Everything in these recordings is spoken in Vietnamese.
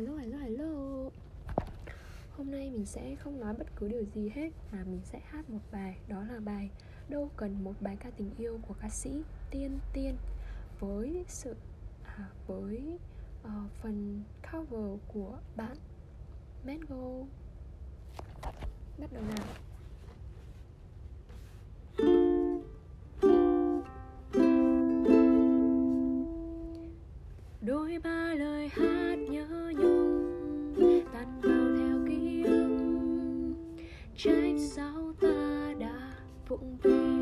Hello, hello, hello. Hôm nay mình sẽ không nói bất cứ điều gì hết Mà mình sẽ hát một bài Đó là bài Đâu cần một bài ca tình yêu của ca sĩ Tiên Tiên. Với sự à, Với uh, phần cover của bạn Mango. Bắt đầu nào? Đã vụng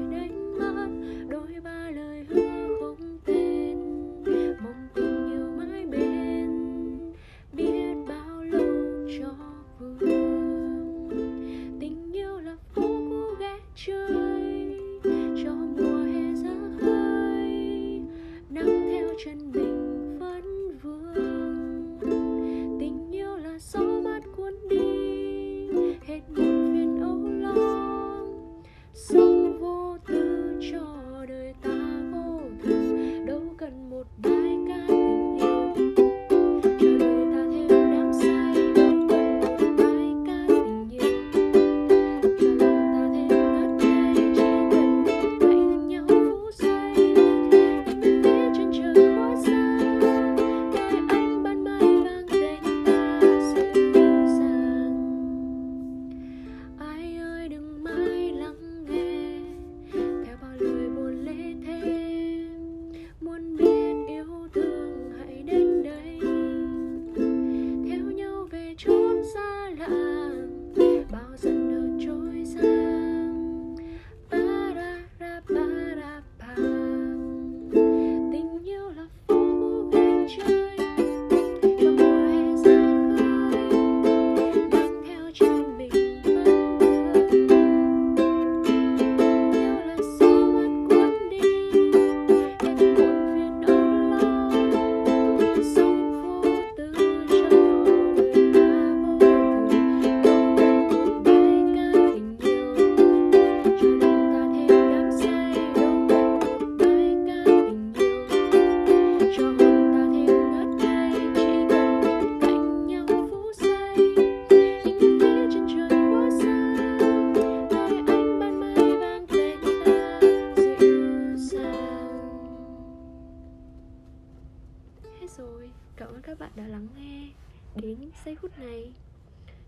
đến giây phút này.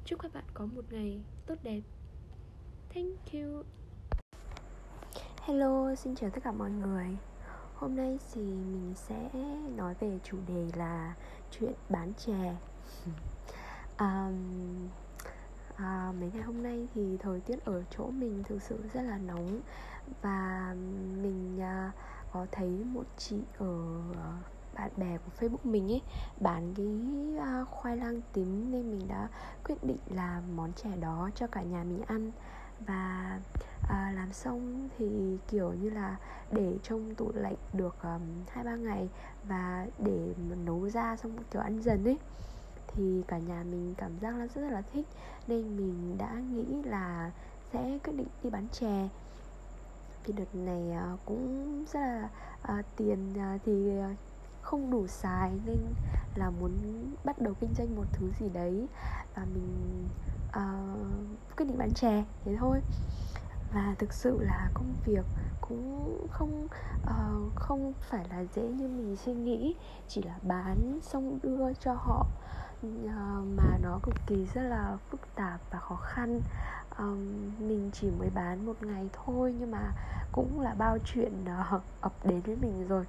Chúc các bạn có một ngày tốt đẹp. Thank you. Hello, xin chào tất cả mọi người. Hôm nay thì mình sẽ nói về chủ đề là chuyện bán chè. Um, à, Mấy ngày hôm nay thì thời tiết ở chỗ mình thực sự rất là nóng Và mình à, có thấy một chị ở à, bạn bè của Facebook mình ấy bán cái à, khoai lang tím nên mình đã quyết định làm món chè đó cho cả nhà mình ăn. Và à, làm xong thì kiểu như là để trong tủ lạnh được hai um, ba ngày và để nấu ra xong kiểu ăn dần ấy thì cả nhà mình cảm giác là rất là thích. Nên mình đã nghĩ là sẽ quyết định đi bán chè. Vì đợt này uh, cũng rất là uh, tiền uh, thì không đủ xài nên là muốn bắt đầu kinh doanh một thứ gì đấy và mình uh, quyết định bán chè thế thôi. Và thực sự là công việc cũng không uh, không phải là dễ như mình suy nghĩ chỉ là bán xong đưa cho họ uh, mà nó cực kỳ rất là phức tạp và khó khăn. Um, mình chỉ mới bán một ngày thôi nhưng mà cũng là bao chuyện uh, ập đến với mình rồi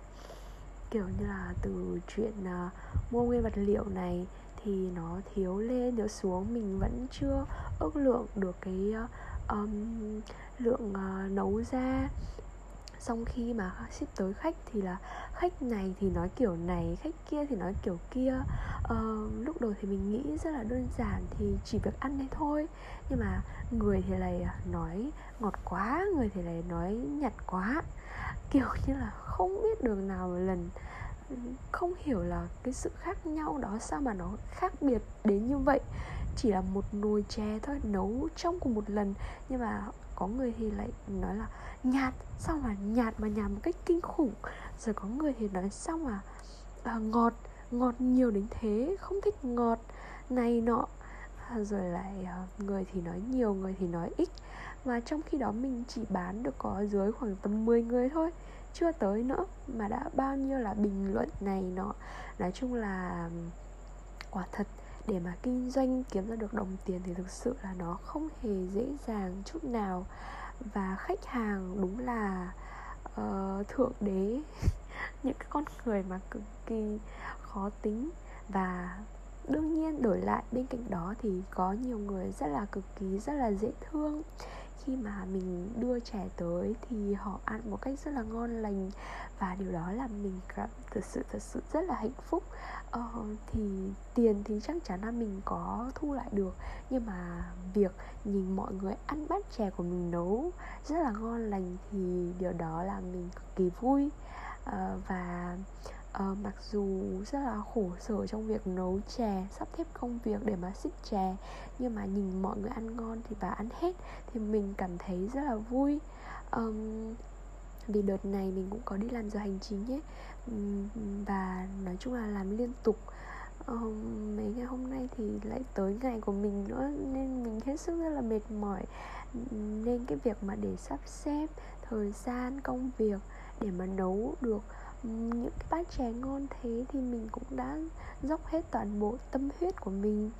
kiểu như là từ chuyện uh, mua nguyên vật liệu này thì nó thiếu lên thiếu xuống mình vẫn chưa ước lượng được cái uh, um, lượng uh, nấu ra. Xong khi mà ship tới khách thì là khách này thì nói kiểu này khách kia thì nói kiểu kia. Uh, lúc đầu thì mình nghĩ rất là đơn giản thì chỉ việc ăn đấy thôi. Nhưng mà người thì lại nói ngọt quá người thì lại nói nhạt quá kiểu như là không biết đường nào một lần. Không hiểu là cái sự khác nhau đó sao mà nó khác biệt đến như vậy. Chỉ là một nồi chè thôi nấu trong cùng một lần. Nhưng mà có người thì lại nói là nhạt sao mà nhạt mà nhạt một cách kinh khủng. Rồi có người thì nói sao mà à, ngọt ngọt nhiều đến thế không thích ngọt này nọ. Rồi lại à, người thì nói nhiều người thì nói ít và trong khi đó mình chỉ bán được có dưới khoảng tầm 10 người thôi chưa tới nữa mà đã bao nhiêu là bình luận này nọ. Nói chung là quả thật để mà kinh doanh kiếm ra được đồng tiền thì thực sự là nó không hề dễ dàng chút nào. Và khách hàng đúng là uh, thượng đế những cái con người mà cực kỳ khó tính và đương nhiên đổi lại bên cạnh đó thì có nhiều người rất là cực kỳ rất là dễ thương. Khi mà mình đưa trẻ tới thì họ ăn một cách rất là ngon lành và điều đó làm mình cảm thật sự thật sự rất là hạnh phúc. Ờ, thì tiền thì chắc chắn là mình có thu lại được nhưng mà việc nhìn mọi người ăn bát chè của mình nấu rất là ngon lành thì điều đó làm mình cực kỳ vui. Ờ, và uh, mặc dù rất là khổ sở trong việc nấu chè sắp xếp công việc để mà xích chè nhưng mà nhìn mọi người ăn ngon thì và ăn hết thì mình cảm thấy rất là vui. Um, vì đợt này mình cũng có đi làm giờ hành chính ấy và nói chung là làm liên tục. Um, mấy ngày hôm nay thì lại tới ngày của mình nữa nên mình hết sức rất là mệt mỏi. Nên cái việc mà để sắp xếp thời gian công việc để mà nấu được những cái bát chè ngon thế thì mình cũng đã dốc hết toàn bộ tâm huyết của mình.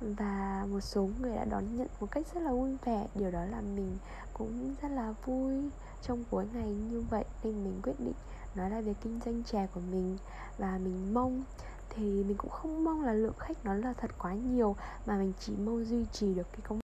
Và một số người đã đón nhận một cách rất là vui vẻ. Điều đó làm mình cũng rất là vui trong cuối ngày như vậy. Nên mình quyết định nói là về kinh doanh chè của mình. Và mình mong, thì mình cũng không mong là lượng khách nó là thật quá nhiều, mà mình chỉ mong duy trì được cái công